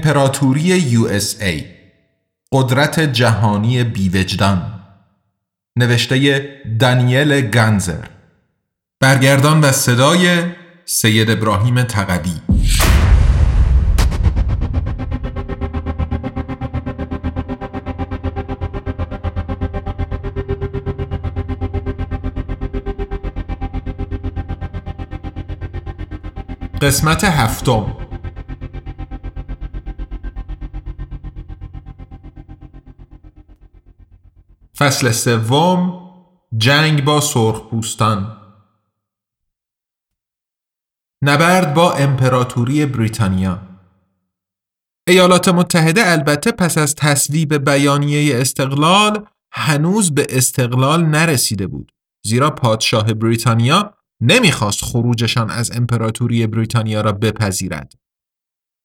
امپراتوری USA قدرت جهانی بیوجدان. نوشته دانیل گنزر برگردان و صدای سید ابراهیم تقوی قسمت هفتم. فصل سوم جنگ با سرخپوستان نبرد با امپراتوری بریتانیا. ایالات متحده البته پس از تصویب بیانیه استقلال هنوز به استقلال نرسیده بود. زیرا پادشاه بریتانیا نمی‌خواست خروجشان از امپراتوری بریتانیا را بپذیرد.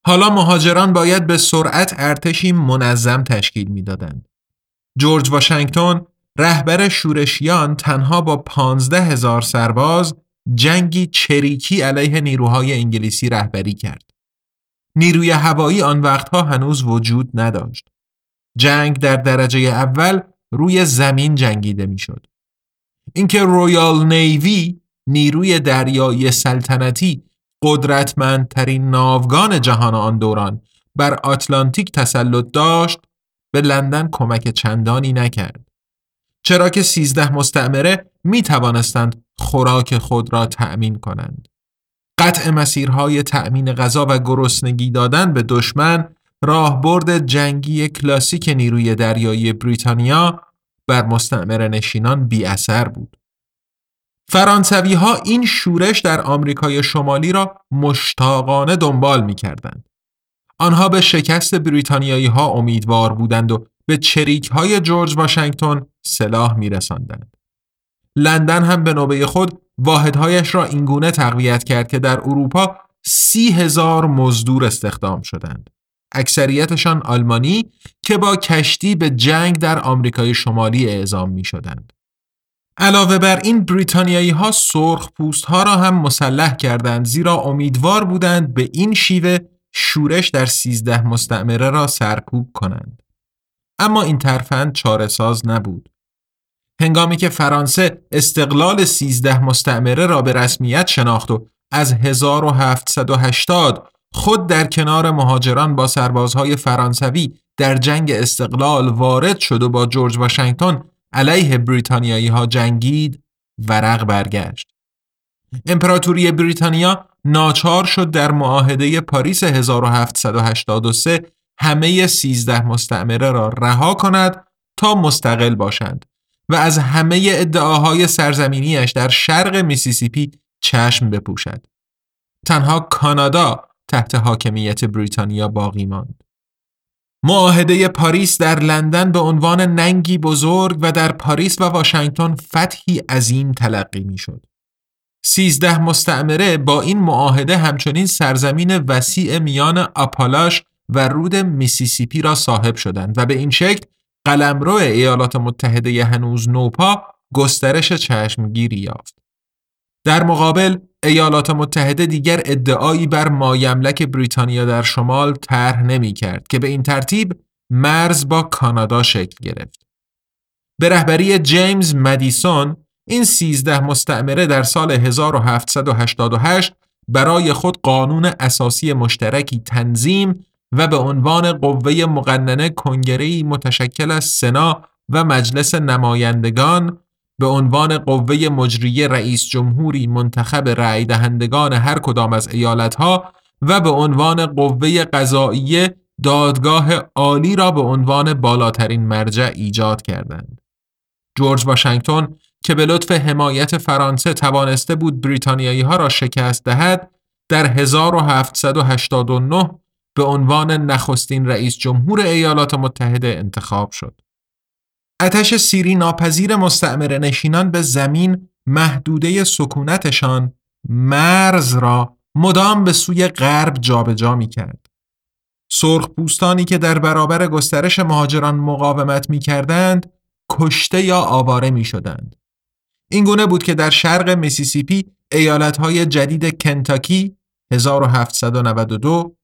حالا مهاجران باید به سرعت ارتشی منظم تشکیل می‌دادند. جورج واشنگتن رهبر شورشیان تنها با پانزده هزار سرباز جنگی چریکی علیه نیروهای انگلیسی رهبری کرد. نیروی هوایی آن وقتها هنوز وجود نداشت. جنگ در درجه اول روی زمین جنگیده می‌شد. اینکه رویال نیوی نیروی دریایی سلطنتی قدرتمندترین ناوگان جهان آن دوران بر آتلانتیک تسلط داشت به لندن کمک چندانی نکرد. چرا که سیزده مستعمره می توانستند خوراک خود را تأمین کنند. قطع مسیرهای تأمین غذا و گرسنگی دادن به دشمن راهبرد جنگی کلاسیک نیروی دریایی بریتانیا بر مستعمره نشینان بی اثر بود. فرانسوی ها این شورش در آمریکای شمالی را مشتاقانه دنبال می کردند. آنها به شکست بریتانیایی ها امیدوار بودند و به چریک های جورج واشنگتن سلاح می رسندند. لندن هم به نوبه خود واحدهایش را اینگونه تقویت کرد که در اروپا سی هزار مزدور استخدام شدند. اکثریتشان آلمانی که با کشتی به جنگ در آمریکای شمالی اعزام می شدند. علاوه بر این بریتانیایی ها سرخ پوست ها را هم مسلح کردند زیرا امیدوار بودند به این شیوه شورش در سیزده مستعمره را سرکوب کنند. اما این ترفند چاره ساز نبود. هنگامی که فرانسه استقلال سیزده مستعمره را به رسمیت شناخت و از 1780 خود در کنار مهاجران با سربازهای فرانسوی در جنگ استقلال وارد شد و با جورج واشنگتن علیه بریتانیایی ها جنگید ورق برگشت. امپراتوری بریتانیا ناچار شد در معاهده پاریس 1783 همه 13 مستعمره را رها کند تا مستقل باشند و از همه ادعاهای سرزمینیش در شرق میسیسیپی چشم بپوشد. تنها کانادا تحت حاکمیت بریتانیا باقی ماند. معاهده پاریس در لندن به عنوان ننگی بزرگ و در پاریس و واشنگتن فتحی عظیم تلقی می شد. سیزده مستعمره با این معاهده همچنین سرزمین وسیع میان آپالاش و رود میسیسیپی را صاحب شدند و به این شکل قلمرو ایالات متحده هنوز نوپا گسترش چشمگیری یافت. در مقابل ایالات متحده دیگر ادعایی بر مایملک بریتانیا در شمال طرح نمی کرد که به این ترتیب مرز با کانادا شکل گرفت. به رهبری جیمز مدیسون این سیزده مستعمره در سال 1788 برای خود قانون اساسی مشترکی تنظیم و به عنوان قوه مقننه کنگرهی متشکل از سنا و مجلس نمایندگان به عنوان قوه مجریه رئیس جمهوری منتخب رأی دهندگان هر کدام از ایالتها و به عنوان قوه قضاییه دادگاه عالی را به عنوان بالاترین مرجع ایجاد کردند. جورج واشنگتن که به لطف حمایت فرانسه توانسته بود بریتانیایی ها را شکست دهد در 1789 به عنوان نخستین رئیس جمهور ایالات متحده انتخاب شد. اتش سیری ناپذیر مستعمر نشینان به زمین محدوده سکونتشان مرز را مدام به سوی غرب جابجا می کرد. سرخ پوستانی که در برابر گسترش مهاجران مقاومت می کردند کشته یا آواره می شدند. این گونه بود که در شرق میسیسیپی ایالتهای جدید کنتاکی 1792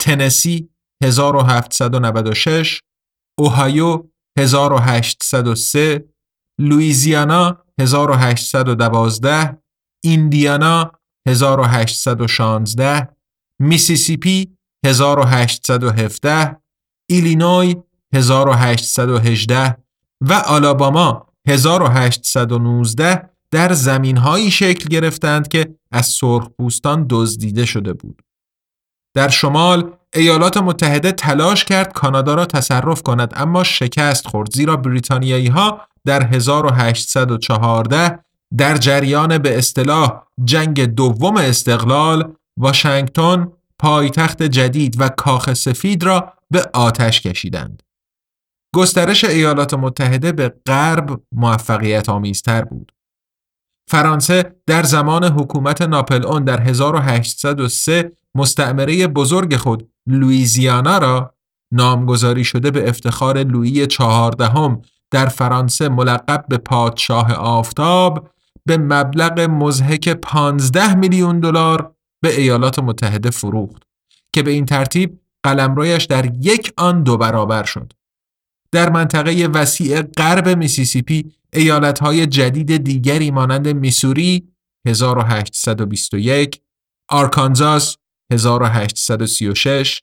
تنسی 1796 اوهایو 1803 لویزیانا 1812 ایندیانا 1816 میسیسیپی 1817 ایلینوی 1818 و آلاباما 1819 در زمینهایی شکل گرفتند که از سرخپوستان دزدیده شده بود. در شمال ایالات متحده تلاش کرد کانادا را تصرف کند اما شکست خورد زیرا بریتانیایی ها در 1814 در جریان به اصطلاح جنگ دوم استقلال واشنگتن پایتخت جدید و کاخ سفید را به آتش کشیدند. گسترش ایالات متحده به غرب موفقیت آمیزتر بود. فرانسه در زمان حکومت ناپل اون در 1803 مستعمره بزرگ خود لویزیانا را نامگذاری شده به افتخار لویی چهاردهم در فرانسه ملقب به پادشاه آفتاب به مبلغ مضحک 15 میلیون دلار به ایالات متحده فروخت که به این ترتیب قلمرویش در یک آن دو برابر شد. در منطقه وسیع غرب میسیسیپی ایالتهای جدید دیگری مانند میسوری 1821 آرکانزاس 1836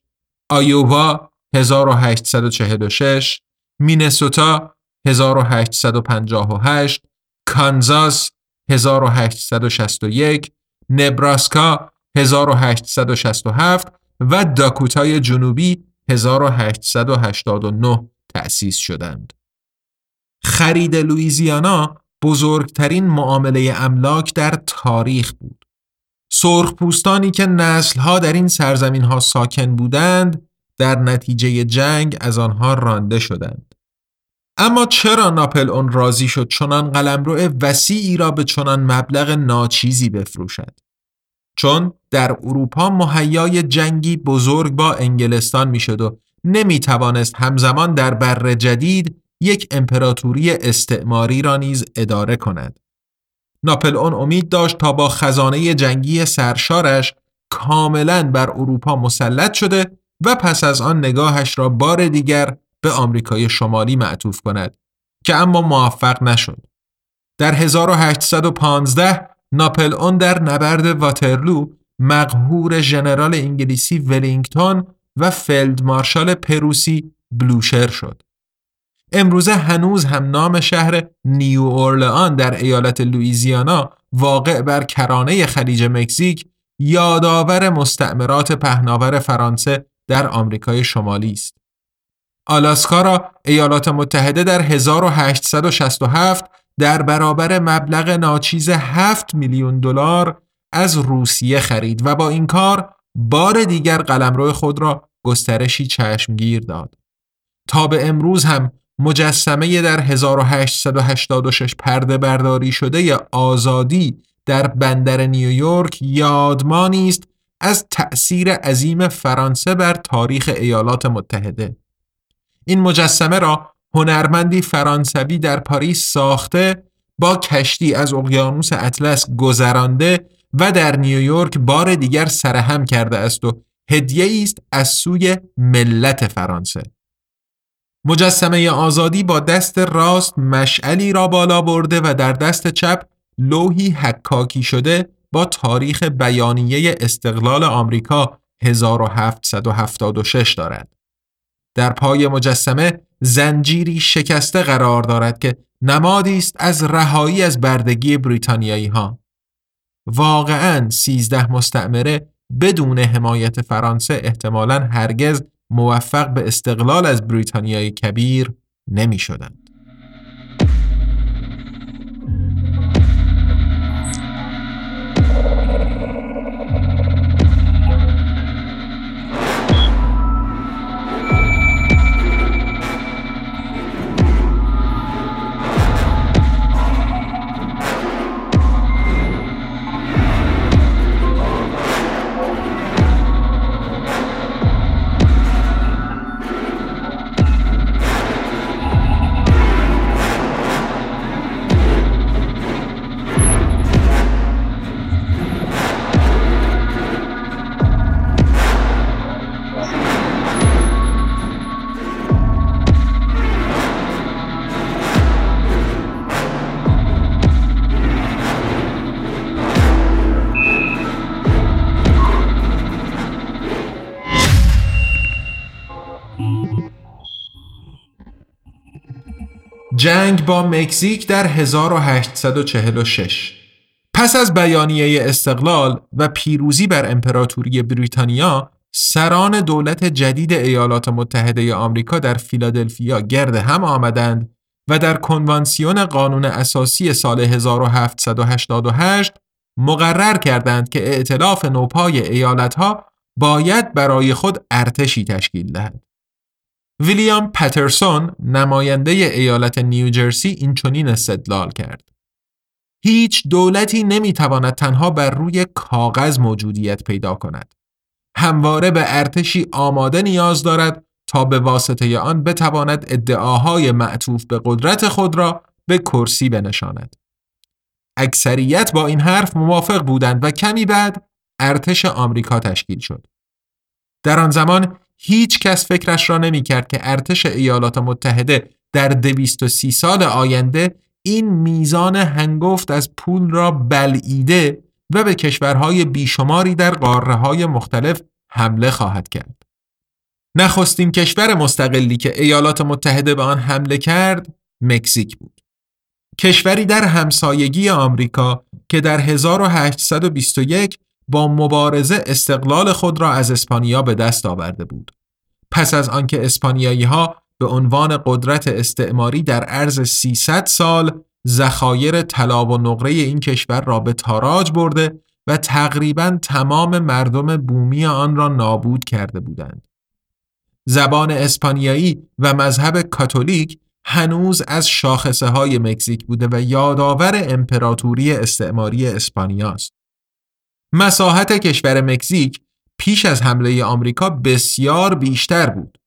آیووا 1846 مینسوتا 1858 کانزاس 1861 نبراسکا 1867 و داکوتای جنوبی 1889 تأسیس شدند. خرید لویزیانا بزرگترین معامله املاک در تاریخ بود. سرخپوستانی که نسلها در این سرزمین ها ساکن بودند در نتیجه جنگ از آنها رانده شدند. اما چرا ناپل اون راضی شد چنان قلمرو وسیعی را به چنان مبلغ ناچیزی بفروشد؟ چون در اروپا مهیای جنگی بزرگ با انگلستان می‌شد و نمی توانست همزمان در بر جدید یک امپراتوری استعماری را نیز اداره کند. ناپلئون امید داشت تا با خزانه جنگی سرشارش کاملا بر اروپا مسلط شده و پس از آن نگاهش را بار دیگر به آمریکای شمالی معطوف کند که اما موفق نشد. در 1815 ناپلئون در نبرد واترلو مقهور ژنرال انگلیسی ولینگتون و فیلد مارشال پروسی بلوشر شد. امروزه هنوز هم نام شهر نیو اورلئان در ایالت لوئیزیانا واقع بر کرانه خلیج مکزیک یادآور مستعمرات پهناور فرانسه در آمریکای شمالی است. آلاسکا را ایالات متحده در 1867 در برابر مبلغ ناچیز 7 میلیون دلار از روسیه خرید و با این کار بار دیگر قلمرو خود را گسترشی چشمگیر داد. تا به امروز هم مجسمه در 1886 پرده برداری شده آزادی در بندر نیویورک یادمانی است از تأثیر عظیم فرانسه بر تاریخ ایالات متحده. این مجسمه را هنرمندی فرانسوی در پاریس ساخته با کشتی از اقیانوس اطلس گذرانده و در نیویورک بار دیگر سرهم کرده است و هدیه است از سوی ملت فرانسه. مجسمه آزادی با دست راست مشعلی را بالا برده و در دست چپ لوحی حکاکی شده با تاریخ بیانیه استقلال آمریکا 1776 دارد. در پای مجسمه زنجیری شکسته قرار دارد که نمادی است از رهایی از بردگی بریتانیایی ها. واقعا سیزده مستعمره بدون حمایت فرانسه احتمالا هرگز موفق به استقلال از بریتانیای کبیر نمی شدند. جنگ با مکزیک در 1846 پس از بیانیه استقلال و پیروزی بر امپراتوری بریتانیا سران دولت جدید ایالات متحده آمریکا در فیلادلفیا گرد هم آمدند و در کنوانسیون قانون اساسی سال 1788 مقرر کردند که ائتلاف نوپای ایالتها باید برای خود ارتشی تشکیل دهد. ویلیام پترسون نماینده ایالت نیوجرسی این چنین استدلال کرد. هیچ دولتی نمی‌تواند تنها بر روی کاغذ موجودیت پیدا کند. همواره به ارتشی آماده نیاز دارد تا به واسطه آن بتواند ادعاهای معطوف به قدرت خود را به کرسی بنشاند. اکثریت با این حرف موافق بودند و کمی بعد ارتش آمریکا تشکیل شد. در آن زمان هیچ کس فکرش را نمی کرد که ارتش ایالات متحده در 230 سال آینده این میزان هنگفت از پول را بلعیده و به کشورهای بیشماری در قاره های مختلف حمله خواهد کرد. نخستین کشور مستقلی که ایالات متحده به آن حمله کرد مکزیک بود. کشوری در همسایگی آمریکا که در 1821 با مبارزه استقلال خود را از اسپانیا به دست آورده بود. پس از آنکه اسپانیایی ها به عنوان قدرت استعماری در عرض 300 سال ذخایر طلا و نقره این کشور را به تاراج برده و تقریبا تمام مردم بومی آن را نابود کرده بودند. زبان اسپانیایی و مذهب کاتولیک هنوز از شاخصه های مکزیک بوده و یادآور امپراتوری استعماری اسپانیاست. مساحت کشور مکزیک پیش از حمله آمریکا بسیار بیشتر بود.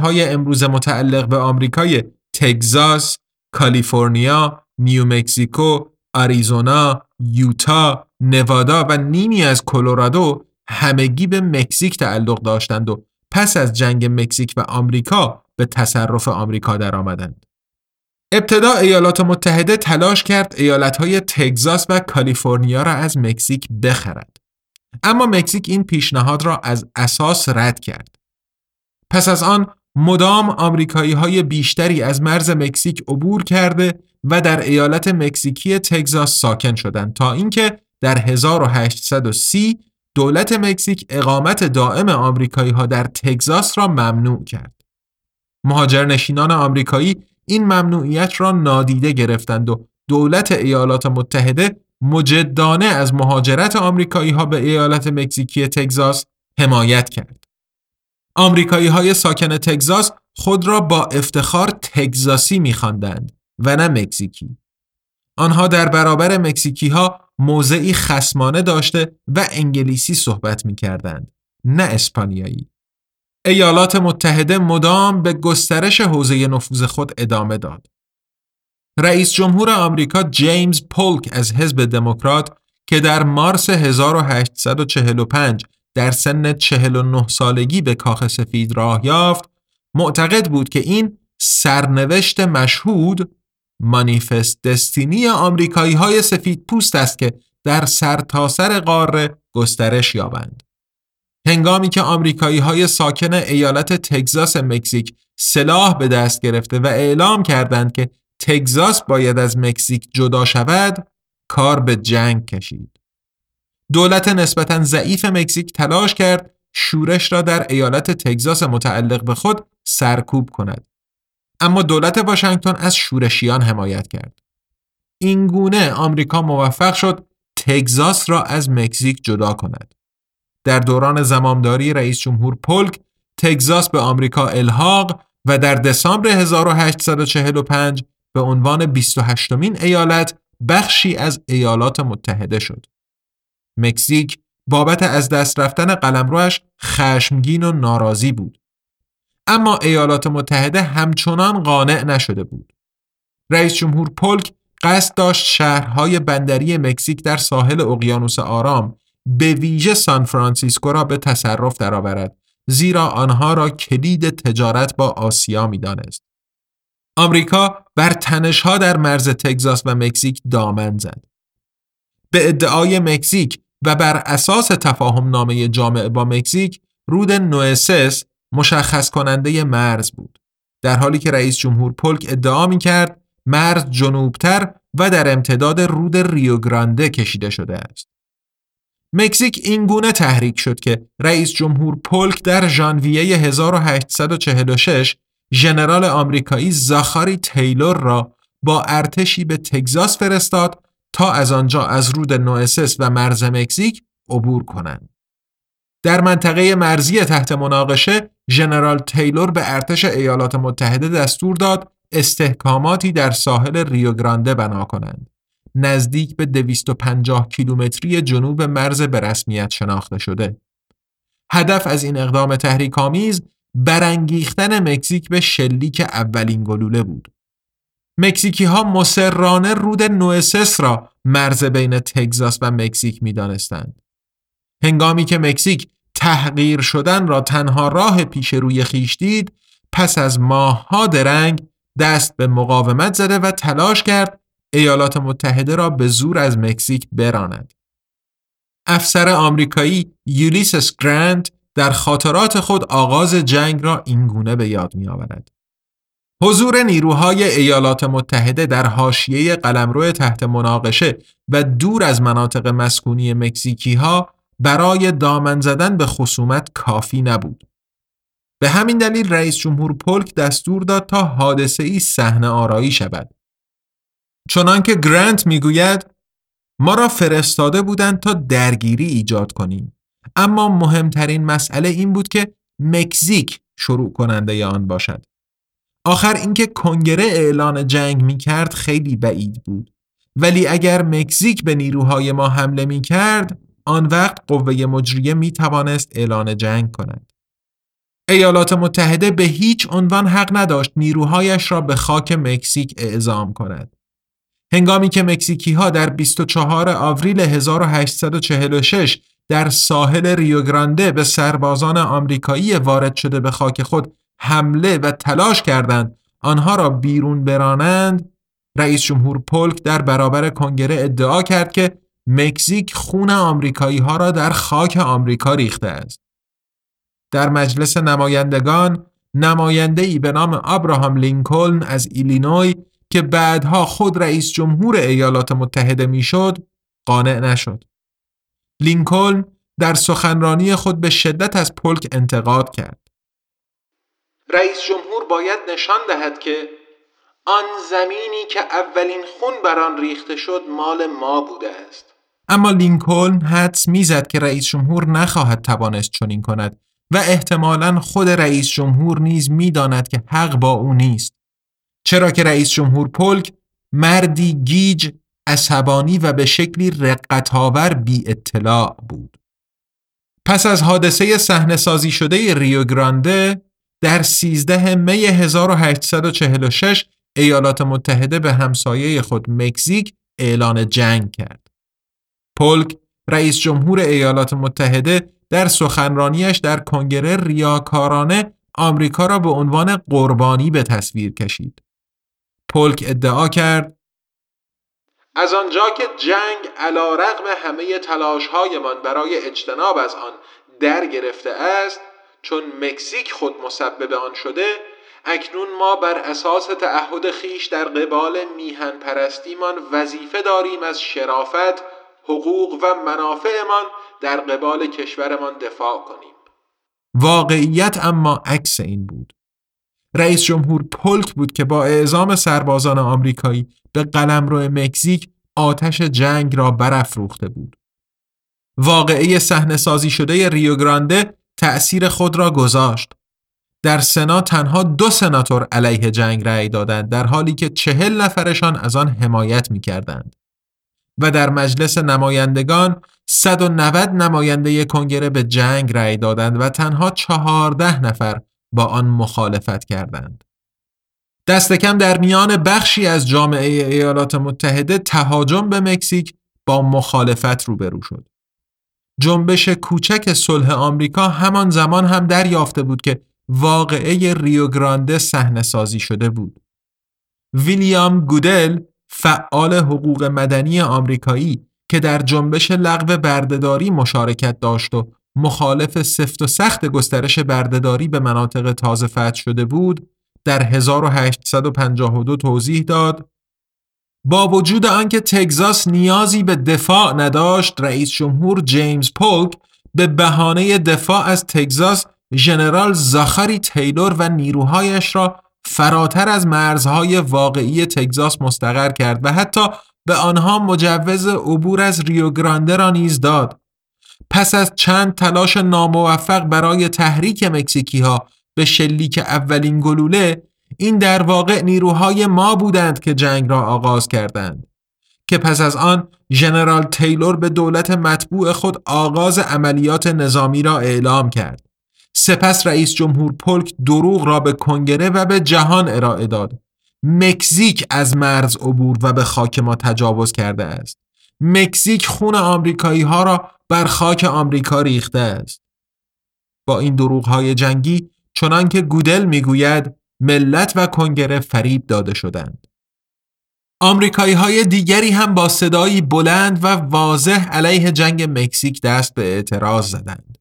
های امروز متعلق به آمریکای تگزاس، کالیفرنیا، نیومکزیکو، آریزونا، یوتا، نوادا و نیمی از کلرادو همگی به مکزیک تعلق داشتند و پس از جنگ مکزیک و آمریکا به تصرف آمریکا درآمدند. ابتدا ایالات متحده تلاش کرد ایالتهای تگزاس و کالیفرنیا را از مکزیک بخرد. اما مکزیک این پیشنهاد را از اساس رد کرد. پس از آن مدام آمریکایی های بیشتری از مرز مکزیک عبور کرده و در ایالت مکزیکی تگزاس ساکن شدند تا اینکه در 1830 دولت مکزیک اقامت دائم آمریکایی ها در تگزاس را ممنوع کرد. مهاجرنشینان آمریکایی این ممنوعیت را نادیده گرفتند و دولت ایالات متحده مجدانه از مهاجرت آمریکایی ها به ایالت مکزیکی تگزاس حمایت کرد. آمریکایی های ساکن تگزاس خود را با افتخار تگزاسی می‌خواندند و نه مکزیکی. آنها در برابر مکزیکی ها موضعی خسمانه داشته و انگلیسی صحبت می کردند نه اسپانیایی. ایالات متحده مدام به گسترش حوزه نفوذ خود ادامه داد. رئیس جمهور آمریکا جیمز پولک از حزب دموکرات که در مارس 1845 در سن 49 سالگی به کاخ سفید راه یافت معتقد بود که این سرنوشت مشهود مانیفست دستینی آمریکایی های سفید پوست است که در سرتاسر سر قاره گسترش یابند. هنگامی که آمریکایی های ساکن ایالت تگزاس مکزیک سلاح به دست گرفته و اعلام کردند که تگزاس باید از مکزیک جدا شود کار به جنگ کشید. دولت نسبتا ضعیف مکزیک تلاش کرد شورش را در ایالت تگزاس متعلق به خود سرکوب کند. اما دولت واشنگتن از شورشیان حمایت کرد. این گونه آمریکا موفق شد تگزاس را از مکزیک جدا کند. در دوران زمامداری رئیس جمهور پولک تگزاس به آمریکا الحاق و در دسامبر 1845 به عنوان 28 مین ایالت بخشی از ایالات متحده شد. مکزیک بابت از دست رفتن قلمروش خشمگین و ناراضی بود. اما ایالات متحده همچنان قانع نشده بود. رئیس جمهور پولک قصد داشت شهرهای بندری مکزیک در ساحل اقیانوس آرام به ویژه سان فرانسیسکو را به تصرف درآورد زیرا آنها را کلید تجارت با آسیا می‌دانست. آمریکا بر تنشها در مرز تگزاس و مکزیک دامن زد. به ادعای مکزیک و بر اساس تفاهم نامه جامعه با مکزیک رود نوئسس مشخص کننده مرز بود. در حالی که رئیس جمهور پلک ادعا می کرد مرز جنوبتر و در امتداد رود ریوگرانده کشیده شده است. مکزیک این گونه تحریک شد که رئیس جمهور پلک در ژانویه 1846 ژنرال آمریکایی زاخاری تیلور را با ارتشی به تگزاس فرستاد تا از آنجا از رود نوئسس و مرز مکزیک عبور کنند. در منطقه مرزی تحت مناقشه ژنرال تیلور به ارتش ایالات متحده دستور داد استحکاماتی در ساحل ریوگرانده بنا کنند. نزدیک به 250 کیلومتری جنوب مرز به رسمیت شناخته شده. هدف از این اقدام تحریک‌آمیز برانگیختن مکزیک به شلیک اولین گلوله بود. مکزیکی ها مسررانه رود نوئسس را مرز بین تگزاس و مکزیک می دانستند. هنگامی که مکزیک تحقیر شدن را تنها راه پیش روی خیش دید پس از ماهها درنگ دست به مقاومت زده و تلاش کرد ایالات متحده را به زور از مکزیک براند. افسر آمریکایی یولیسس گرانت در خاطرات خود آغاز جنگ را اینگونه به یاد می آورد. حضور نیروهای ایالات متحده در حاشیه قلمرو تحت مناقشه و دور از مناطق مسکونی مکزیکی ها برای دامن زدن به خصومت کافی نبود. به همین دلیل رئیس جمهور پلک دستور داد تا حادثه ای صحنه آرایی شود. چنانکه گرانت می‌گوید ما را فرستاده بودند تا درگیری ایجاد کنیم. اما مهمترین مسئله این بود که مکزیک شروع کننده آن باشد. آخر اینکه کنگره اعلان جنگ می کرد خیلی بعید بود. ولی اگر مکزیک به نیروهای ما حمله می کرد آن وقت قوه مجریه می توانست اعلان جنگ کند. ایالات متحده به هیچ عنوان حق نداشت نیروهایش را به خاک مکزیک اعزام کند. هنگامی که مکزیکی ها در 24 آوریل 1846 در ساحل ریوگرانده به سربازان آمریکایی وارد شده به خاک خود حمله و تلاش کردند آنها را بیرون برانند رئیس جمهور پلک در برابر کنگره ادعا کرد که مکزیک خون آمریکایی ها را در خاک آمریکا ریخته است. در مجلس نمایندگان نماینده ای به نام ابراهام لینکلن از ایلینوی که بعدها خود رئیس جمهور ایالات متحده می‌شد قانع نشد. لینکلن در سخنرانی خود به شدت از پلک انتقاد کرد. رئیس جمهور باید نشان دهد که آن زمینی که اولین خون بر آن ریخته شد مال ما بوده است. اما لینکلن حدس می‌زد که رئیس جمهور نخواهد توانست چنین کند و احتمالا خود رئیس جمهور نیز می‌داند که حق با او نیست. چرا که رئیس جمهور پلک مردی گیج عصبانی و به شکلی رقتاور بی اطلاع بود. پس از حادثه صحنه سازی شده ریو گرانده در 13 می 1846 ایالات متحده به همسایه خود مکزیک اعلان جنگ کرد. پلک رئیس جمهور ایالات متحده در سخنرانیش در کنگره ریاکارانه آمریکا را به عنوان قربانی به تصویر کشید. پلک ادعا کرد از آنجا که جنگ علا رقم همه تلاشهایمان برای اجتناب از آن در گرفته است چون مکزیک خود مسبب آن شده اکنون ما بر اساس تعهد خیش در قبال میهن پرستیمان وظیفه داریم از شرافت، حقوق و منافعمان در قبال کشورمان دفاع کنیم. واقعیت اما عکس این بود. رئیس جمهور پلک بود که با اعزام سربازان آمریکایی به قلمرو مکزیک آتش جنگ را برافروخته بود. واقعه صحنه سازی شده ریوگرانده تأثیر خود را گذاشت. در سنا تنها دو سناتور علیه جنگ رأی دادند در حالی که چهل نفرشان از آن حمایت می کردند. و در مجلس نمایندگان 190 نماینده کنگره به جنگ رأی دادند و تنها چهارده نفر با آن مخالفت کردند. دست کم در میان بخشی از جامعه ایالات متحده تهاجم به مکزیک با مخالفت روبرو شد. جنبش کوچک صلح آمریکا همان زمان هم دریافته بود که واقعه ریوگرانده صحنه سازی شده بود. ویلیام گودل فعال حقوق مدنی آمریکایی که در جنبش لغو بردهداری مشارکت داشت و مخالف سفت و سخت گسترش بردهداری به مناطق تازه فتح شده بود در 1852 توضیح داد با وجود آنکه تگزاس نیازی به دفاع نداشت رئیس جمهور جیمز پولک به بهانه دفاع از تگزاس ژنرال زاخاری تیلور و نیروهایش را فراتر از مرزهای واقعی تگزاس مستقر کرد و حتی به آنها مجوز عبور از ریوگرانده را نیز داد. پس از چند تلاش ناموفق برای تحریک مکزیکی ها به شلیک اولین گلوله این در واقع نیروهای ما بودند که جنگ را آغاز کردند که پس از آن ژنرال تیلور به دولت مطبوع خود آغاز عملیات نظامی را اعلام کرد. سپس رئیس جمهور پلک دروغ را به کنگره و به جهان ارائه داد. مکزیک از مرز عبور و به خاک ما تجاوز کرده است. مکزیک خون آمریکایی ها را بر خاک آمریکا ریخته است با این دروغ های جنگی چنانکه گودل می‌گوید ملت و کنگره فریب داده شدند. آمریکایی های دیگری هم با صدایی بلند و واضح علیه جنگ مکزیک دست به اعتراض زدند.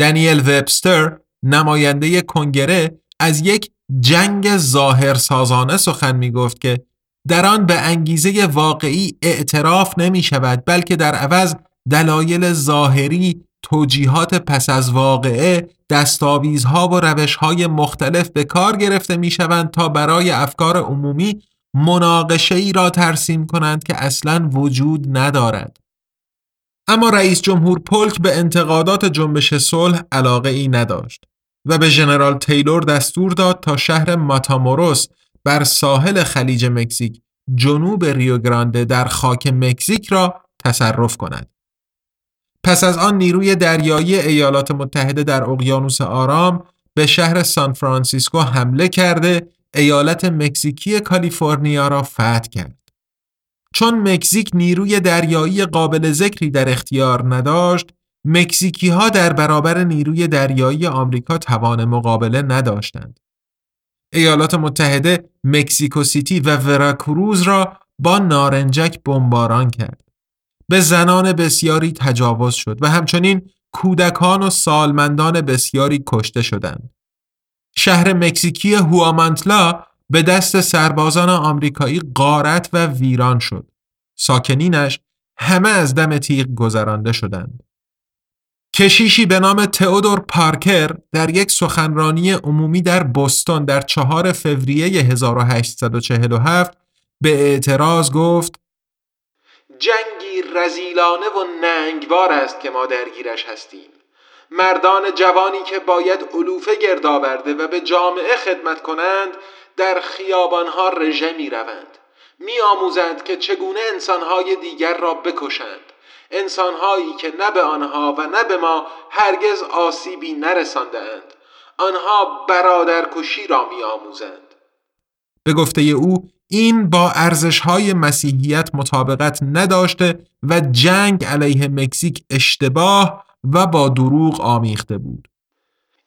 دانیل وبستر نماینده کنگره از یک جنگ ظاهر سازانه سخن می گفت که در آن به انگیزه واقعی اعتراف نمی شود بلکه در عوض دلایل ظاهری توجیهات پس از واقعه دستاویزها و روشهای مختلف به کار گرفته می شوند تا برای افکار عمومی مناقشه ای را ترسیم کنند که اصلا وجود ندارد. اما رئیس جمهور پلک به انتقادات جنبش صلح علاقه ای نداشت و به ژنرال تیلور دستور داد تا شهر ماتاموروس بر ساحل خلیج مکزیک جنوب ریوگرانده در خاک مکزیک را تصرف کند. پس از آن نیروی دریایی ایالات متحده در اقیانوس آرام به شهر سان فرانسیسکو حمله کرده ایالت مکزیکی کالیفرنیا را فتح کرد. چون مکزیک نیروی دریایی قابل ذکری در اختیار نداشت، مکزیکی ها در برابر نیروی دریایی آمریکا توان مقابله نداشتند. ایالات متحده مکزیکو سیتی و وراکروز را با نارنجک بمباران کرد. به زنان بسیاری تجاوز شد و همچنین کودکان و سالمندان بسیاری کشته شدند. شهر مکزیکی هوامانتلا به دست سربازان آمریکایی غارت و ویران شد. ساکنینش همه از دم تیغ گذرانده شدند. کشیشی به نام تئودور پارکر در یک سخنرانی عمومی در بوستون در چهار فوریه 1847 به اعتراض گفت جنگی رزیلانه و ننگوار است که ما درگیرش هستیم. مردان جوانی که باید علوفه گرد آورده و به جامعه خدمت کنند در خیابانها رژه می روند می آموزند که چگونه انسانهای دیگر را بکشند. انسانهایی که نه به آنها و نه به ما هرگز آسیبی نرساندهاند. آنها برادرکشی را می آموزند به گفته او این با های مسیحیت مطابقت نداشته و جنگ علیه مکزیک اشتباه و با دروغ آمیخته بود.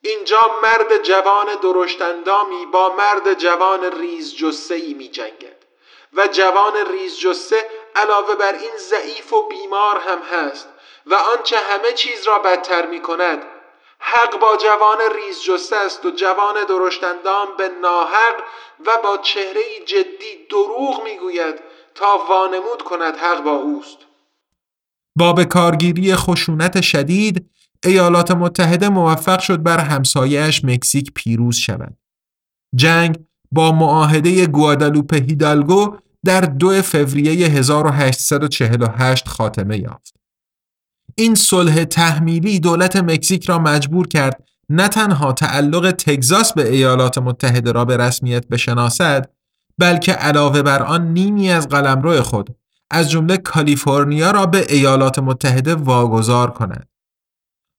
اینجا مرد جوان درشت‌اندامی با مرد جوان ریز جثه ای می جنگد و جوان ریز جثه علاوه بر این ضعیف و بیمار هم هست و آنچه همه چیز را بدتر می کند حق با جوان ریز جثه است و جوان درشت‌اندام به ناحق و با چهره جدی دروغ می‌گوید تا وانمود کند حق با اوست با به کارگیری خشونت شدید ایالات متحده موفق شد بر همسایهش مکزیک پیروز شود. جنگ با معاهده گوادالوپ هیدالگو در دو فوریه 1848 خاتمه یافت. این صلح تحمیلی دولت مکزیک را مجبور کرد نه تنها تعلق تگزاس به ایالات متحده را به رسمیت بشناسد بلکه علاوه بر آن نیمی از قلمرو خود از جمله کالیفرنیا را به ایالات متحده واگذار کند.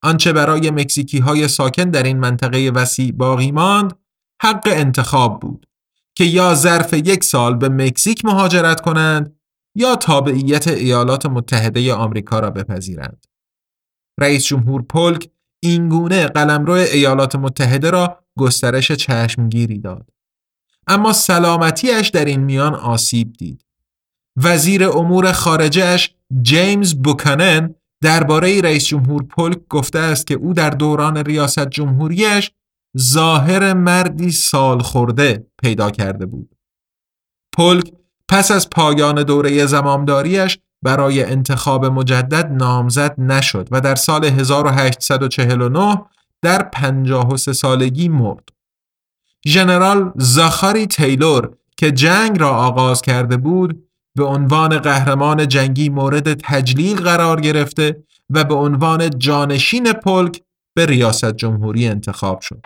آنچه برای مکزیکی های ساکن در این منطقه وسیع باقی ماند حق انتخاب بود که یا ظرف یک سال به مکزیک مهاجرت کنند یا تابعیت ایالات متحده آمریکا را بپذیرند. رئیس جمهور پولک اینگونه قلمرو ایالات متحده را گسترش چشمگیری داد. اما سلامتیش در این میان آسیب دید. وزیر امور خارجهش جیمز بوکانن درباره رئیس جمهور پولک گفته است که او در دوران ریاست جمهوریش ظاهر مردی سال خورده پیدا کرده بود. پلک پس از پایان دوره زمامداریش برای انتخاب مجدد نامزد نشد و در سال 1849 در 53 سالگی مرد. ژنرال زاخاری تیلور که جنگ را آغاز کرده بود به عنوان قهرمان جنگی مورد تجلیل قرار گرفته و به عنوان جانشین پلک به ریاست جمهوری انتخاب شد.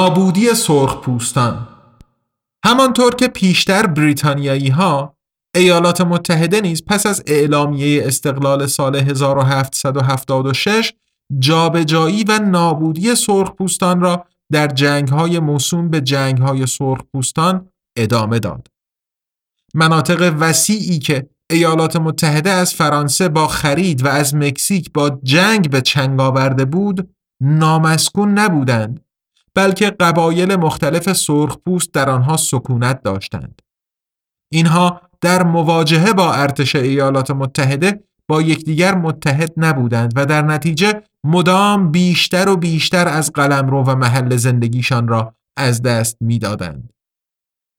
نابودی سرخ پوستان همانطور که پیشتر بریتانیایی ها ایالات متحده نیز پس از اعلامیه استقلال سال 1776 جابجایی و نابودی سرخپوستان را در جنگ های موسوم به جنگ های سرخپوستان ادامه داد. مناطق وسیعی که ایالات متحده از فرانسه با خرید و از مکزیک با جنگ به چنگ آورده بود نامسکون نبودند بلکه قبایل مختلف سرخپوست در آنها سکونت داشتند. اینها در مواجهه با ارتش ایالات متحده با یکدیگر متحد نبودند و در نتیجه مدام بیشتر و بیشتر از قلمرو و محل زندگیشان را از دست می‌دادند.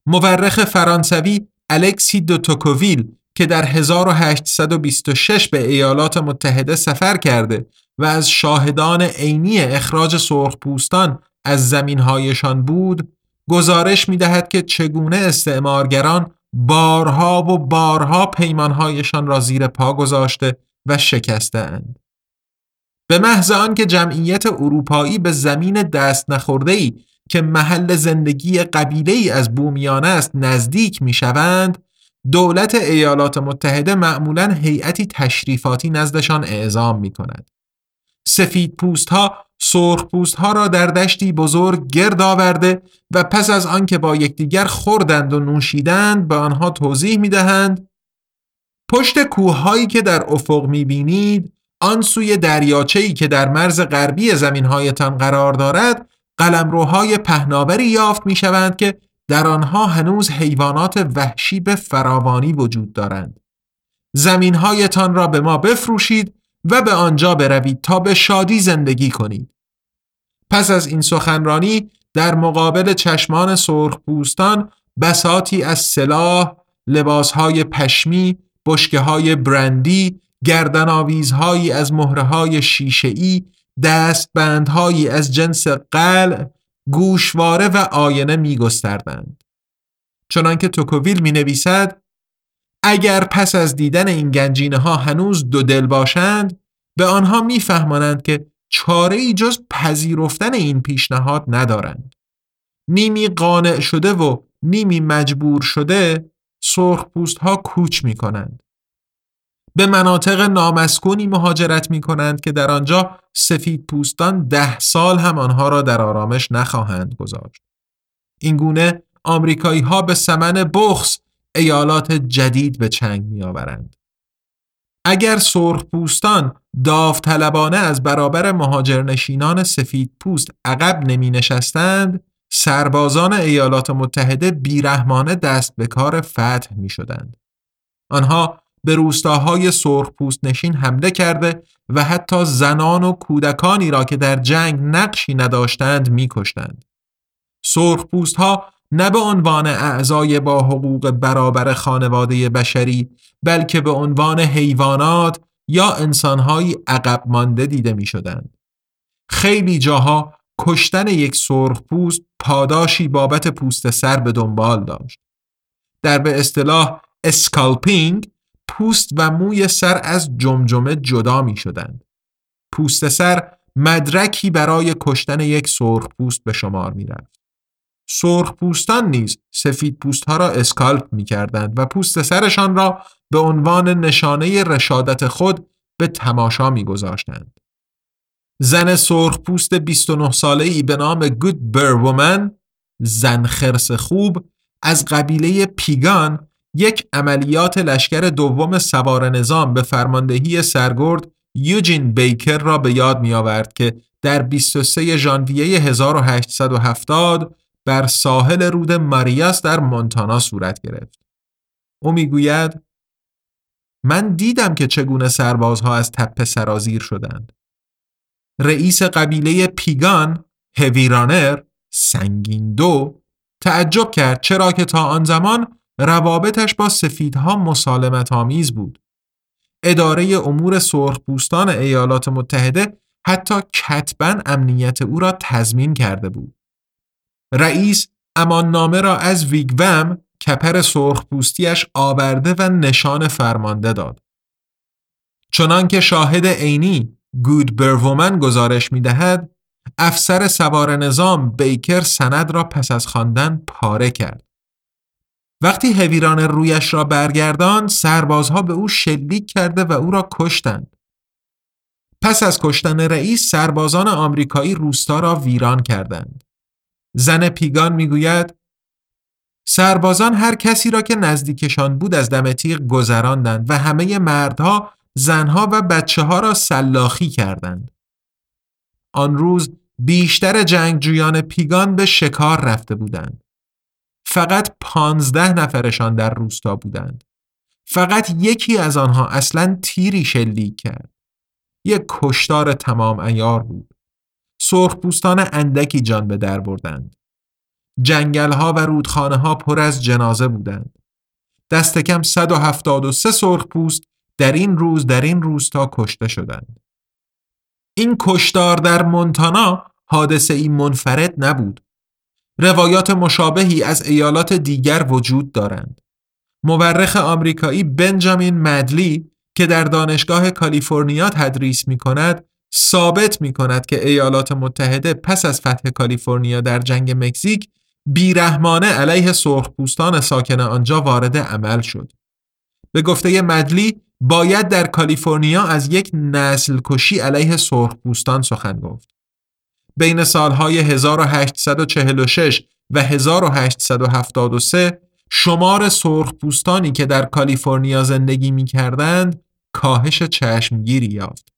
مورخ فرانسوی الکسی دوتوکوویل که در 1826 به ایالات متحده سفر کرده و از شاهدان عینی اخراج سرخپوستان از زمینهایشان بود گزارش می دهد که چگونه استعمارگران بارها و بارها پیمانهایشان را زیر پا گذاشته و شکسته اند. به محض آنکه جمعیت اروپایی به زمین دست نخورده که محل زندگی قبیله ای از بومیان است نزدیک می شوند دولت ایالات متحده معمولا هیئتی تشریفاتی نزدشان اعزام می کند. سفید پوست ها سرخ پوست ها را در دشتی بزرگ گرد آورده و پس از آنکه با یکدیگر خوردند و نوشیدند به آنها توضیح می دهند پشت کوههایی که در افق می بینید آن سوی دریاچه‌ای که در مرز غربی زمینهایتان قرار دارد قلمروهای پهناوری یافت می شوند که در آنها هنوز حیوانات وحشی به فراوانی وجود دارند. زمینهایتان را به ما بفروشید و به آنجا بروید تا به شادی زندگی کنید. پس از این سخنرانی در مقابل چشمان سرخ پوستان بساتی از سلاح، لباسهای پشمی، بشکه های برندی، گردن آویزهایی از مهره های شیشه‌ای، دستبندهایی از جنس قلع، گوشواره و آینه می گستردند. چنانکه توکوویل می نویسد اگر پس از دیدن این گنجینه ها هنوز دو دل باشند به آنها میفهمانند که چاره ای جز پذیرفتن این پیشنهاد ندارند. نیمی قانع شده و نیمی مجبور شده سرخ پوست ها کوچ می کنند. به مناطق نامسکونی مهاجرت می کنند که در آنجا سفید پوستان ده سال هم آنها را در آرامش نخواهند گذاشت. این گونه آمریکایی ها به سمن بخص ایالات جدید به چنگ می آورند. اگر سرخ پوستان داوطلبانه از برابر مهاجرنشینان سفید پوست عقب نمی نشستند، سربازان ایالات متحده بیرحمانه دست به کار فتح می شدند. آنها به روستاهای سرخپوست نشین حمله کرده و حتی زنان و کودکانی را که در جنگ نقشی نداشتند میکشتند. سرخپوست ها نه به عنوان اعضای با حقوق برابر خانواده بشری بلکه به عنوان حیوانات یا انسانهایی عقب مانده دیده می شدند. خیلی جاها کشتن یک سرخپوست پاداشی بابت پوست سر به دنبال داشت. در به اصطلاح اسکالپینگ پوست و موی سر از جمجمه جدا می شدند. پوست سر مدرکی برای کشتن یک سرخ پوست به شمار می رفت. سرخ پوستان نیز سفید پوست ها را اسکالپ می کردند و پوست سرشان را به عنوان نشانه رشادت خود به تماشا می گذاشتند. زن سرخ پوست 29 ساله ای به نام گود برومن زن خرس خوب از قبیله پیگان یک عملیات لشکر دوم سوار نظام به فرماندهی سرگرد یوجین بیکر را به یاد می آورد که در 23 ژانویه 1870 بر ساحل رود ماریاس در مونتانا صورت گرفت. او می‌گوید من دیدم که چگونه سربازها از تپه سرازیر شدند. رئیس قبیله پیگان هویرانر سنگین دو تعجب کرد چرا که تا آن زمان روابطش با سفیدها مسالمت آمیز بود. اداره امور سرخپوستان ایالات متحده حتی کتبا امنیت او را تضمین کرده بود. رئیس اماننامه را از ویگوم کپر سرخپوستیش آورده و نشان فرمانده داد. چنان که شاهد عینی گود برومن گزارش می دهد، افسر سوار نظام بیکر سند را پس از خواندن پاره کرد. وقتی هویران رویش را برگردان سربازها به او شلیک کرده و او را کشتند. پس از کشتن رئیس سربازان آمریکایی روستا را ویران کردند. زن پیگان می‌گوید سربازان هر کسی را که نزدیکشان بود از دم تیغ گذراندند و همه مردها زنها و بچه ها را سلاخی کردند. آن روز بیشتر جنگجویان پیگان به شکار رفته بودند. فقط پانزده نفرشان در روستا بودند. فقط یکی از آنها اصلا تیری شلیک کرد. یک کشتار تمام ایار بود. سرخپوستان اندکی جان به در بردند. جنگل ها و رودخانه ها پر از جنازه بودند. دست کم 173 سرخپوست در این روز در این روستا کشته شدند. این کشتار در مونتانا حادثه ای منفرد نبود. روایات مشابهی از ایالات دیگر وجود دارند. مورخ آمریکایی بنجامین مدلی که در دانشگاه کالیفرنیا تدریس می کند ثابت می کند که ایالات متحده پس از فتح کالیفرنیا در جنگ مکزیک بیرحمانه علیه سرخپوستان ساکن آنجا وارد عمل شد. به گفته مدلی باید در کالیفرنیا از یک نسل کشی علیه سرخپوستان سخن گفت. بین سالهای 1846 و 1873 شمار سرخپوستانی که در کالیفرنیا زندگی می کردند کاهش چشمگیری یافت.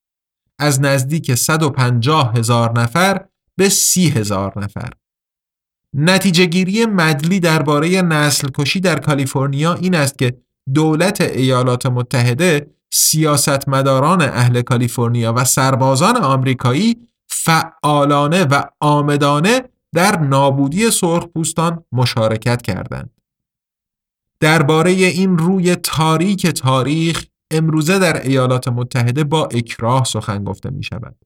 از نزدیک 150 هزار نفر به 30 هزار نفر. نتیجه گیری مدلی درباره نسل کشی در کالیفرنیا این است که دولت ایالات متحده سیاستمداران اهل کالیفرنیا و سربازان آمریکایی فعالانه و آمدانه در نابودی سرخپوستان مشارکت کردند. درباره این روی تاریک تاریخ امروزه در ایالات متحده با اکراه سخن گفته می شود.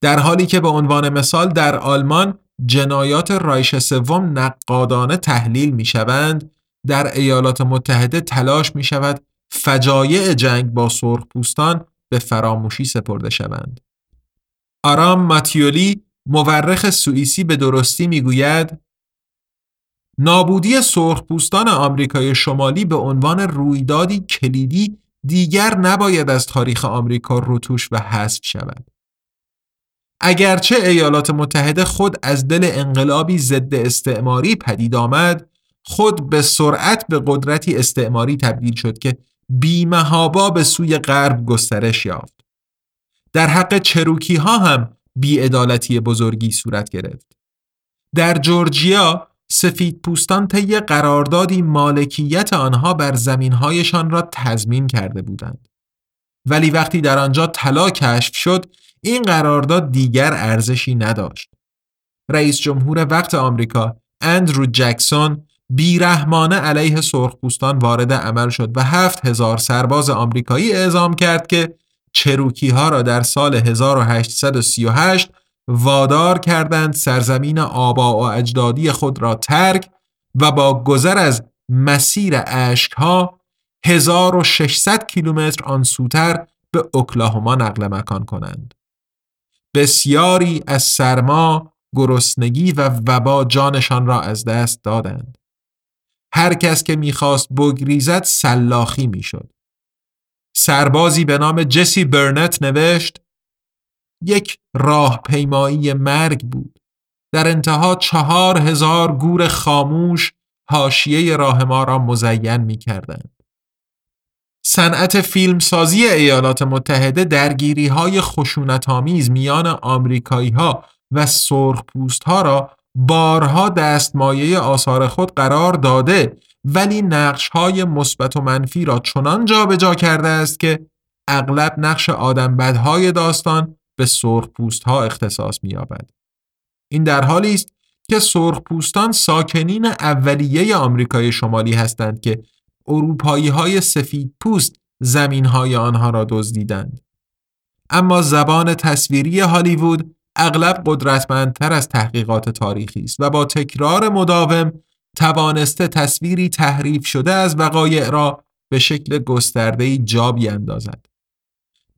در حالی که به عنوان مثال در آلمان جنایات رایش سوم نقادانه تحلیل می شوند در ایالات متحده تلاش می شود فجایع جنگ با سرخپوستان به فراموشی سپرده شوند. آرام ماتیولی مورخ سوئیسی به درستی می‌گوید نابودی سرخپوستان آمریکای شمالی به عنوان رویدادی کلیدی دیگر نباید از تاریخ آمریکا روتوش و حذف شود. اگرچه ایالات متحده خود از دل انقلابی ضد استعماری پدید آمد، خود به سرعت به قدرتی استعماری تبدیل شد که بیمهابا به سوی غرب گسترش یافت. در حق چروکی ها هم بیعدالتی بزرگی صورت گرفت. در جورجیا سفید پوستان طی قراردادی مالکیت آنها بر زمینهایشان را تضمین کرده بودند. ولی وقتی در آنجا طلا کشف شد این قرارداد دیگر ارزشی نداشت. رئیس جمهور وقت آمریکا اندرو جکسون بیرحمانه علیه سرخپوستان وارد عمل شد و هفت هزار سرباز آمریکایی اعزام کرد که چروکی ها را در سال 1838 وادار کردند سرزمین آبا و اجدادی خود را ترک و با گذر از مسیر ها 1600 کیلومتر آن سوتر به اوکلاهوما نقل مکان کنند. بسیاری از سرما، گرسنگی و وبا جانشان را از دست دادند. هر کس که می‌خواست بگریزد سلاخی می‌شد. سربازی به نام جسی برنت نوشت یک راهپیمایی مرگ بود. در انتها چهار هزار گور خاموش حاشیه راه ما را مزین می کردند. صنعت فیلمسازی ایالات متحده درگیری های خشونت آمیز میان آمریکایی ها و سرخپوست ها را بارها دستمایه آثار خود قرار داده ولی نقش های مثبت و منفی را چنان جابجا جا کرده است که اغلب نقش آدم بدهای داستان به سرخپوست ها اختصاص می‌یابد. این در حالی است که سرخپوستان ساکنین اولیه آمریکای شمالی هستند که اروپایی های سفید پوست زمین های آنها را دزدیدند. اما زبان تصویری هالیوود اغلب قدرتمندتر از تحقیقات تاریخی است و با تکرار مداوم توانسته تصویری تحریف شده از وقایع را به شکل گسترده‌ای جا بیاندازد.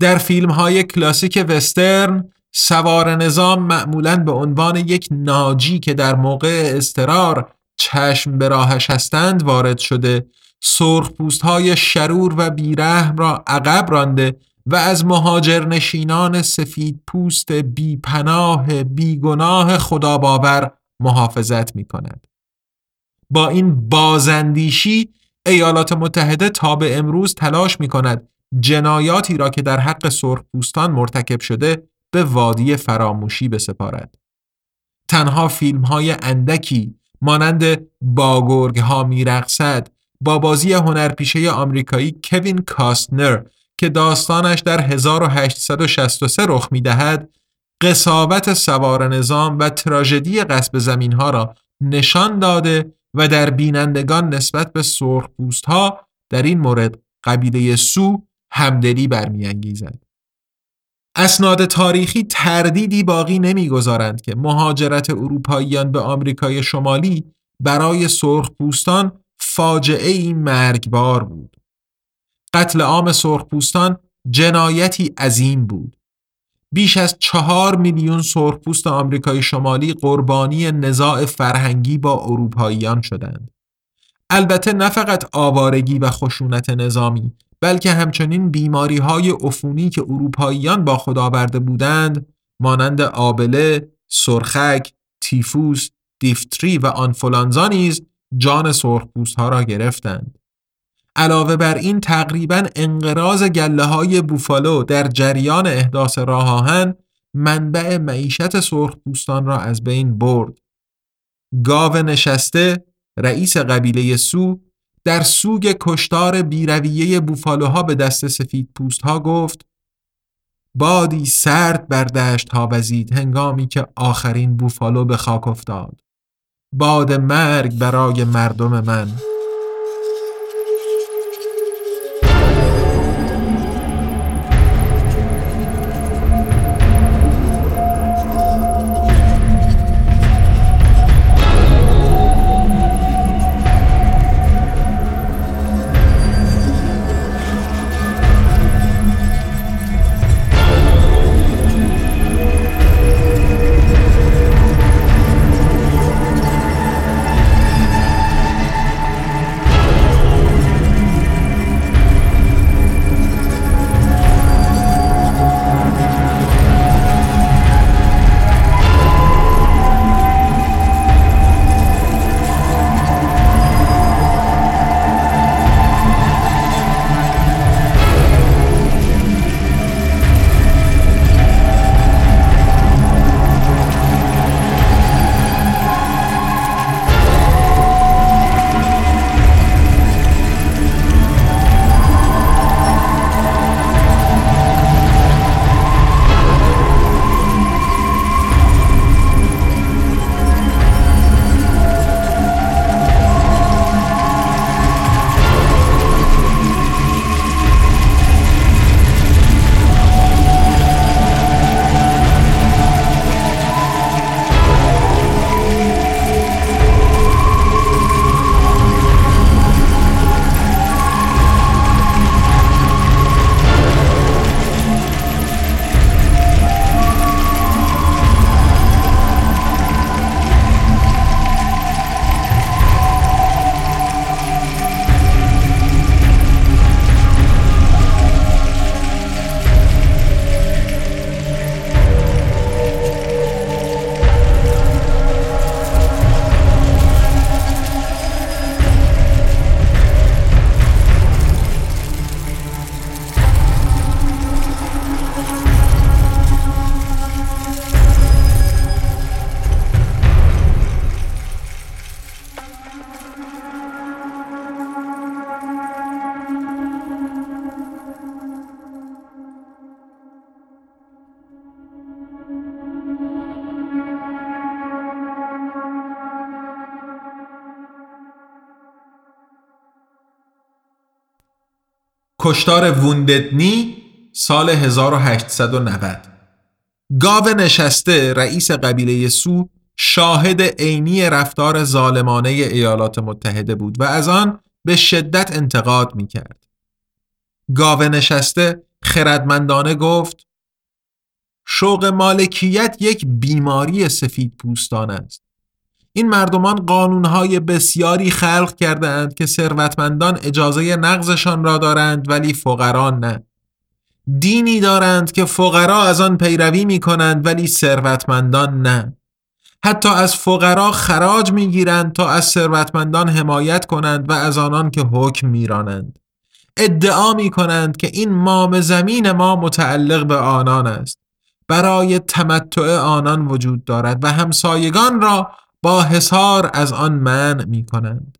در فیلم های کلاسیک وسترن سوار نظام معمولا به عنوان یک ناجی که در موقع استرار چشم به راهش هستند وارد شده سرخپوست های شرور و بیرحم را عقب رانده و از مهاجر نشینان سفید پوست بی پناه بیگناه خدا باور محافظت می کند. با این بازندیشی ایالات متحده تا به امروز تلاش می کند جنایاتی را که در حق سرخپوستان مرتکب شده به وادی فراموشی بسپارد. تنها فیلم های اندکی مانند باگرگ ها میرقصد با بازی هنرپیشه آمریکایی کوین کاستنر که داستانش در 1863 رخ می دهد قصاوت سوار نظام و تراژدی قصب زمین ها را نشان داده و در بینندگان نسبت به ها در این مورد قبیله سو همدلی برمیانگیزد. اسناد تاریخی تردیدی باقی نمی‌گذارند که مهاجرت اروپاییان به آمریکای شمالی برای سرخپوستان فاجعه ای مرگبار بود. قتل عام سرخپوستان جنایتی عظیم بود. بیش از چهار میلیون سرخپوست آمریکای شمالی قربانی نزاع فرهنگی با اروپاییان شدند. البته نه فقط آوارگی و خشونت نظامی بلکه همچنین بیماری های عفونی که اروپاییان با خود آورده بودند مانند آبله، سرخک، تیفوس، دیفتری و آنفولانزا نیز جان سرخپوست ها را گرفتند. علاوه بر این تقریبا انقراض گله های بوفالو در جریان احداث راه آهن منبع معیشت سرخپوستان را از بین برد. گاو نشسته رئیس قبیله سو در سوگ کشتار بیرویه بوفالوها به دست سفید پوست ها گفت بادی سرد بر دشت ها وزید هنگامی که آخرین بوفالو به خاک افتاد. باد مرگ برای مردم من. کشتار وونددنی سال 1890 گاو نشسته رئیس قبیله سو شاهد عینی رفتار ظالمانه ایالات متحده بود و از آن به شدت انتقاد می کرد. گاو نشسته خردمندانه گفت شوق مالکیت یک بیماری سفید پوستان است. این مردمان قانونهای بسیاری خلق کردند که ثروتمندان اجازه نقضشان را دارند ولی فقران نه. دینی دارند که فقرا از آن پیروی می کنند ولی ثروتمندان نه. حتی از فقرا خراج می گیرند تا از ثروتمندان حمایت کنند و از آنان که حکم میرانند. ادعا می کنند که این مام زمین ما متعلق به آنان است. برای تمتع آنان وجود دارد و همسایگان را با حصار از آن منع می کنند.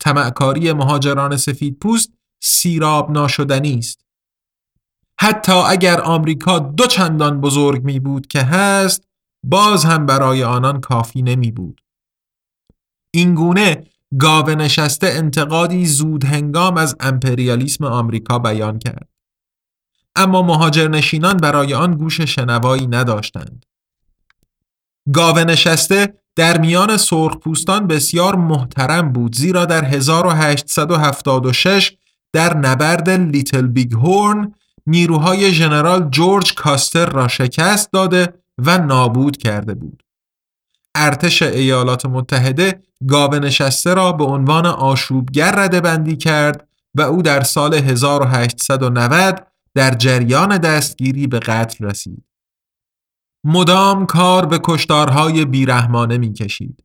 تمعکاری مهاجران سفید پوست سیراب ناشدنی است. حتی اگر آمریکا دو چندان بزرگ می بود که هست باز هم برای آنان کافی نمی بود. اینگونه گاو نشسته انتقادی زود هنگام از امپریالیسم آمریکا بیان کرد. اما مهاجرنشینان برای آن گوش شنوایی نداشتند. گاو نشسته در میان سرخپوستان بسیار محترم بود زیرا در 1876 در نبرد لیتل بیگ هورن نیروهای ژنرال جورج کاستر را شکست داده و نابود کرده بود. ارتش ایالات متحده گاو نشسته را به عنوان آشوبگر رده بندی کرد و او در سال 1890 در جریان دستگیری به قتل رسید. مدام کار به کشتارهای بیرحمانه می کشید.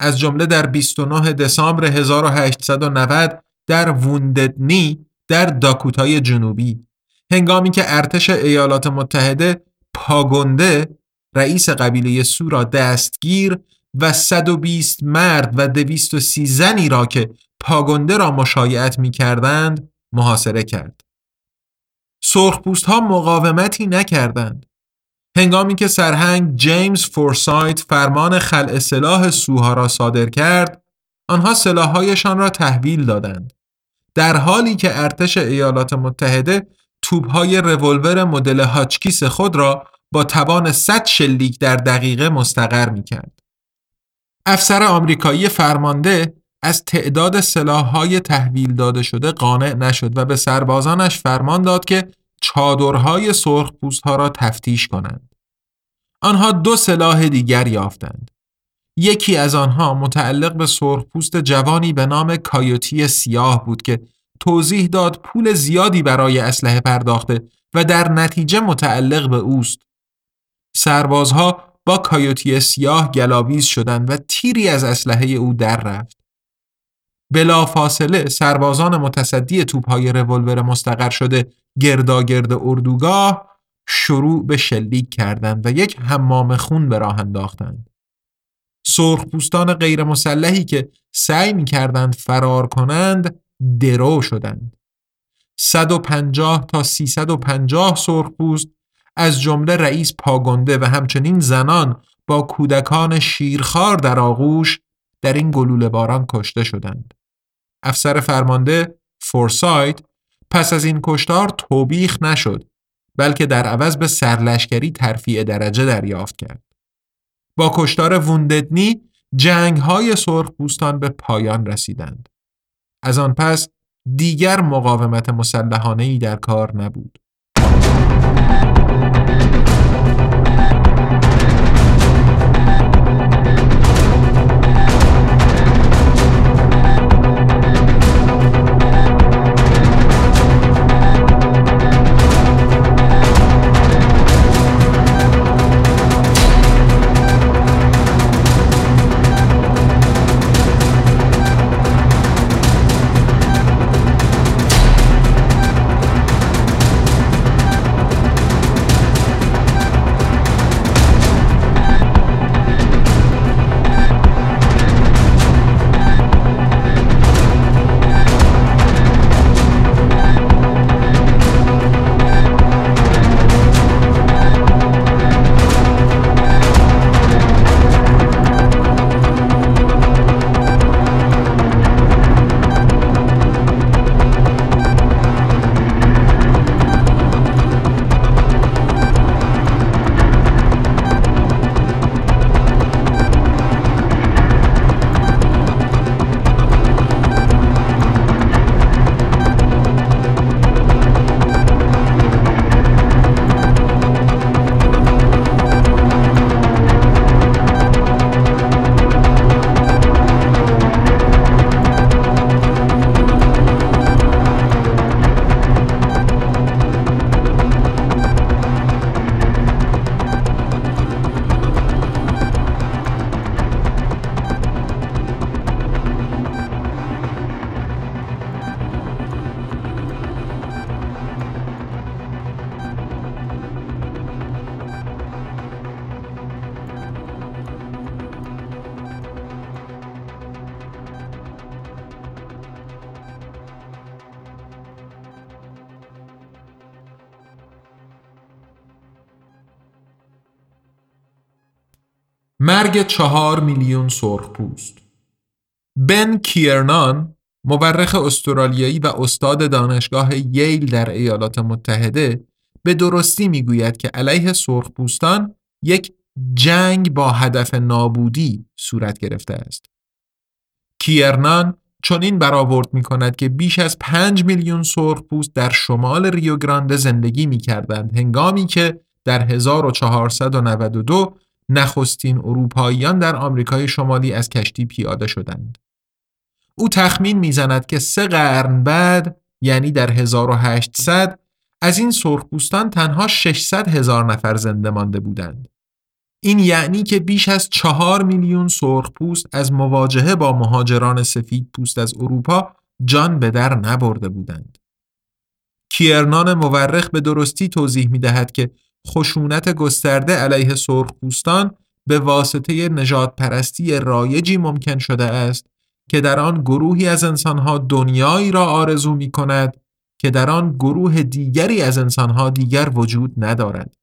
از جمله در 29 دسامبر 1890 در وونددنی در داکوتای جنوبی هنگامی که ارتش ایالات متحده پاگونده رئیس قبیله سو را دستگیر و 120 مرد و 230 زنی را که پاگونده را مشایعت می کردند محاصره کرد. سرخپوست ها مقاومتی نکردند. هنگامی که سرهنگ جیمز فورسایت فرمان خلع سلاح سوها را صادر کرد، آنها سلاحهایشان را تحویل دادند. در حالی که ارتش ایالات متحده توپهای رولور مدل هاچکیس خود را با توان 100 شلیک در دقیقه مستقر می کرد. افسر آمریکایی فرمانده از تعداد سلاحهای تحویل داده شده قانع نشد و به سربازانش فرمان داد که چادرهای سرخ ها را تفتیش کنند. آنها دو سلاح دیگر یافتند. یکی از آنها متعلق به سرخپوست جوانی به نام کایوتی سیاه بود که توضیح داد پول زیادی برای اسلحه پرداخته و در نتیجه متعلق به اوست. سربازها با کایوتی سیاه گلاویز شدند و تیری از اسلحه او در رفت. بلا فاصله سربازان متصدی توپهای رولور مستقر شده گرداگرد اردوگاه شروع به شلیک کردند و یک حمام خون به راه انداختند. سرخپوستان غیر مسلحی که سعی می کردند فرار کنند درو شدند. 150 تا 350 سرخپوست از جمله رئیس پاگنده و همچنین زنان با کودکان شیرخوار در آغوش در این گلوله باران کشته شدند. افسر فرمانده فورسایت پس از این کشتار توبیخ نشد بلکه در عوض به سرلشکری ترفیع درجه دریافت کرد. با کشتار وونددنی جنگ های سرخ بوستان به پایان رسیدند. از آن پس دیگر مقاومت مسلحانه ای در کار نبود. مرگ چهار میلیون سرخپوست بن کیرنان مورخ استرالیایی و استاد دانشگاه ییل در ایالات متحده به درستی می‌گوید که علیه سرخپوستان یک جنگ با هدف نابودی صورت گرفته است. کیرنان چنین برآورد می کند که بیش از 5 میلیون سرخپوست در شمال ریو گرانده زندگی می کردند هنگامی که در 1492 نخستین اروپاییان در آمریکای شمالی از کشتی پیاده شدند. او تخمین می‌زند که سه قرن بعد یعنی در 1800 از این سرخپوستان تنها 600 هزار نفر زنده مانده بودند. این یعنی که بیش از چهار میلیون سرخپوست از مواجهه با مهاجران سفید پوست از اروپا جان به در نبرده بودند. کیرنان مورخ به درستی توضیح می دهد که خشونت گسترده علیه سرخپوستان به واسطه نجات پرستی رایجی ممکن شده است که در آن گروهی از انسانها دنیایی را آرزو می کند که در آن گروه دیگری از انسانها دیگر وجود ندارد.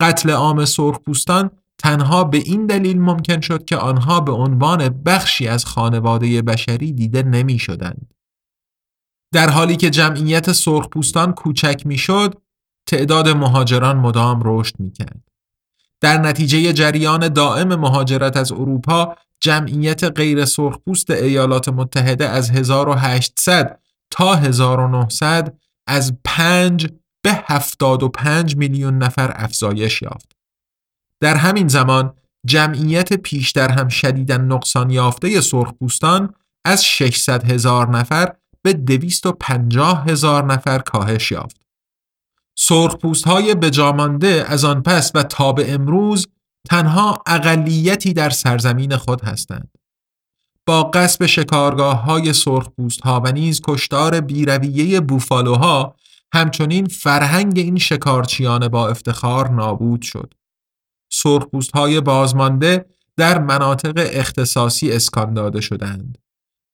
قتل عام سرخپوستان تنها به این دلیل ممکن شد که آنها به عنوان بخشی از خانواده بشری دیده نمی شدند. در حالی که جمعیت سرخپوستان کوچک می شد، تعداد مهاجران مدام رشد می کرد. در نتیجه جریان دائم مهاجرت از اروپا جمعیت غیر سرخپوست ایالات متحده از 1800 تا 1900 از 5 به 75 میلیون نفر افزایش یافت. در همین زمان جمعیت پیشتر هم شدیداً نقصان یافته سرخپوستان از 600 هزار نفر به 250 هزار نفر کاهش یافت. سرخپوست های بجامانده از آن پس و تا به امروز تنها اقلیتی در سرزمین خود هستند. با قصب شکارگاه های سرخپوست ها و نیز کشتار بیرویه بوفالوها همچنین فرهنگ این شکارچیان با افتخار نابود شد. سرخپوست های بازمانده در مناطق اختصاصی اسکان داده شدند.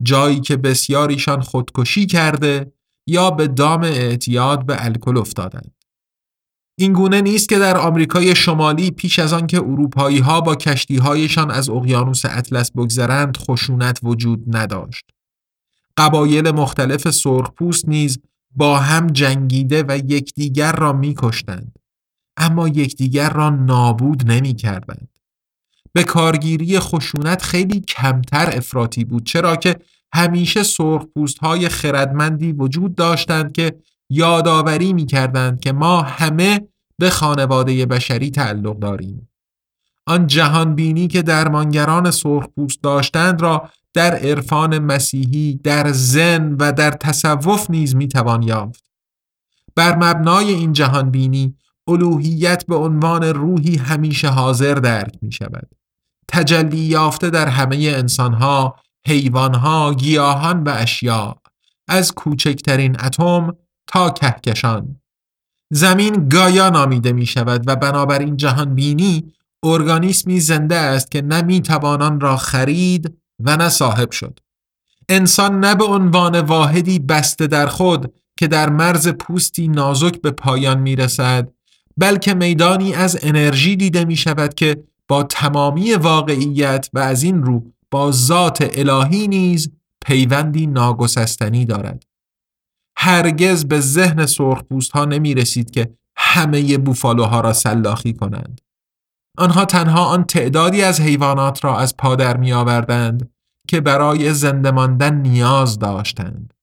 جایی که بسیاریشان خودکشی کرده یا به دام اعتیاد به الکل افتادند. این گونه نیست که در آمریکای شمالی پیش از آن که اروپایی ها با کشتی هایشان از اقیانوس اطلس بگذرند خشونت وجود نداشت. قبایل مختلف سرخپوست نیز با هم جنگیده و یکدیگر را میکشتند اما یکدیگر را نابود نمی کردند. به کارگیری خشونت خیلی کمتر افراطی بود چرا که همیشه سرخپوست های خردمندی وجود داشتند که یادآوری می کردند که ما همه به خانواده بشری تعلق داریم. آن جهان بینی که درمانگران سرخپوست داشتند را در عرفان مسیحی، در زن و در تصوف نیز می توان یافت. بر مبنای این جهان بینی الوهیت به عنوان روحی همیشه حاضر درک می شود. تجلی یافته در همه انسانها، حیوانها، گیاهان و اشیاء از کوچکترین اتم تا کهکشان. زمین گایا نامیده می شود و بنابراین جهان بینی ارگانیسمی زنده است که نمی توانان را خرید و نه صاحب شد. انسان نه به عنوان واحدی بسته در خود که در مرز پوستی نازک به پایان می رسد بلکه میدانی از انرژی دیده می شود که با تمامی واقعیت و از این رو با ذات الهی نیز پیوندی ناگسستنی دارد هرگز به ذهن سرخپوست ها نمی رسید که همه بوفالوها را سلاخی کنند. آنها تنها آن تعدادی از حیوانات را از پادر می آوردند که برای زنده ماندن نیاز داشتند.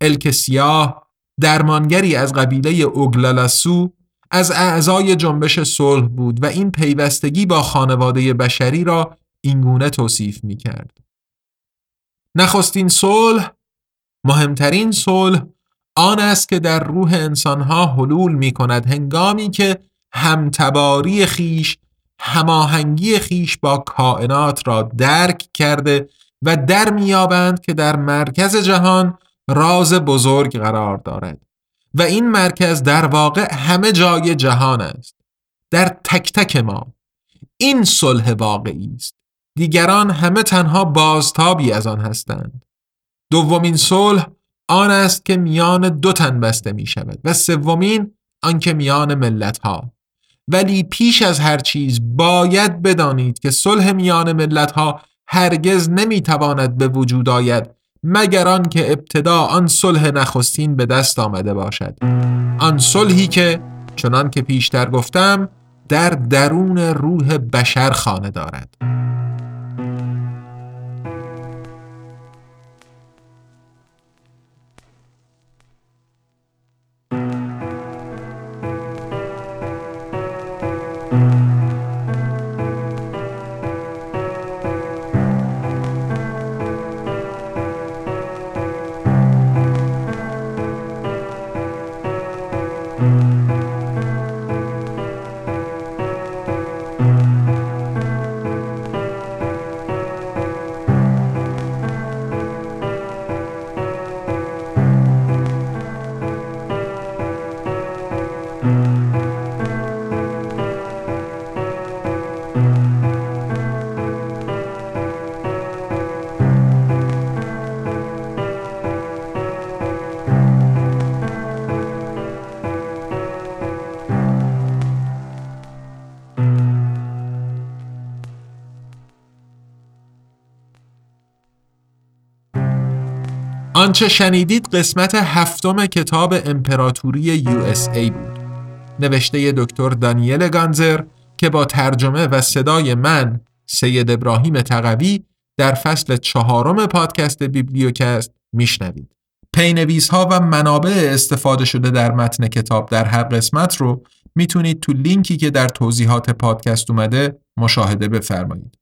الک سیاه درمانگری از قبیله اوگلالاسو از اعضای جنبش صلح بود و این پیوستگی با خانواده بشری را اینگونه توصیف می کرد. نخستین صلح مهمترین صلح آن است که در روح انسانها حلول می کند هنگامی که همتباری خیش هماهنگی خیش با کائنات را درک کرده و در میابند که در مرکز جهان راز بزرگ قرار دارد. و این مرکز در واقع همه جای جهان است. در تک تک ما. این صلح واقعی است. دیگران همه تنها بازتابی از آن هستند. دومین صلح آن است که میان دو تن بسته می شود و سومین آنکه میان ملت ها ولی پیش از هر چیز باید بدانید که صلح میان ملت ها هرگز نمی‌تواند به وجود آید مگر آن که ابتدا آن صلح نخستین به دست آمده باشد. آن صلحی که چنان که پیشتر گفتم در درون روح بشر خانه دارد. آنچه شنیدید قسمت هفتم کتاب امپراتوری ای بود. نوشته دکتر دانیل گانزر که با ترجمه و صدای من سید ابراهیم تقوی در فصل چهارم پادکست بیبلیوکست میشنوید. پی‌نویس ها و منابع استفاده شده در متن کتاب در هر قسمت رو می‌تونید تو لینکی که در توضیحات پادکست اومده مشاهده بفرمایید.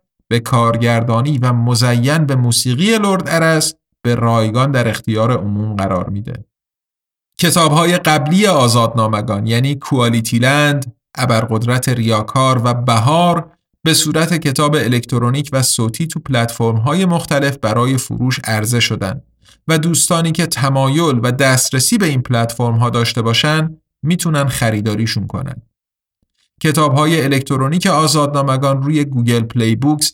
به کارگردانی و مزین به موسیقی لرد ارس به رایگان در اختیار عموم قرار میده. کتاب های قبلی آزادنامگان یعنی کوالیتی لند، ابرقدرت ریاکار و بهار به صورت کتاب الکترونیک و صوتی تو پلتفرم های مختلف برای فروش عرضه شدن و دوستانی که تمایل و دسترسی به این پلتفرم ها داشته باشن می‌تونن خریداریشون کنن. کتاب های الکترونیک آزادنامگان روی Google Play Books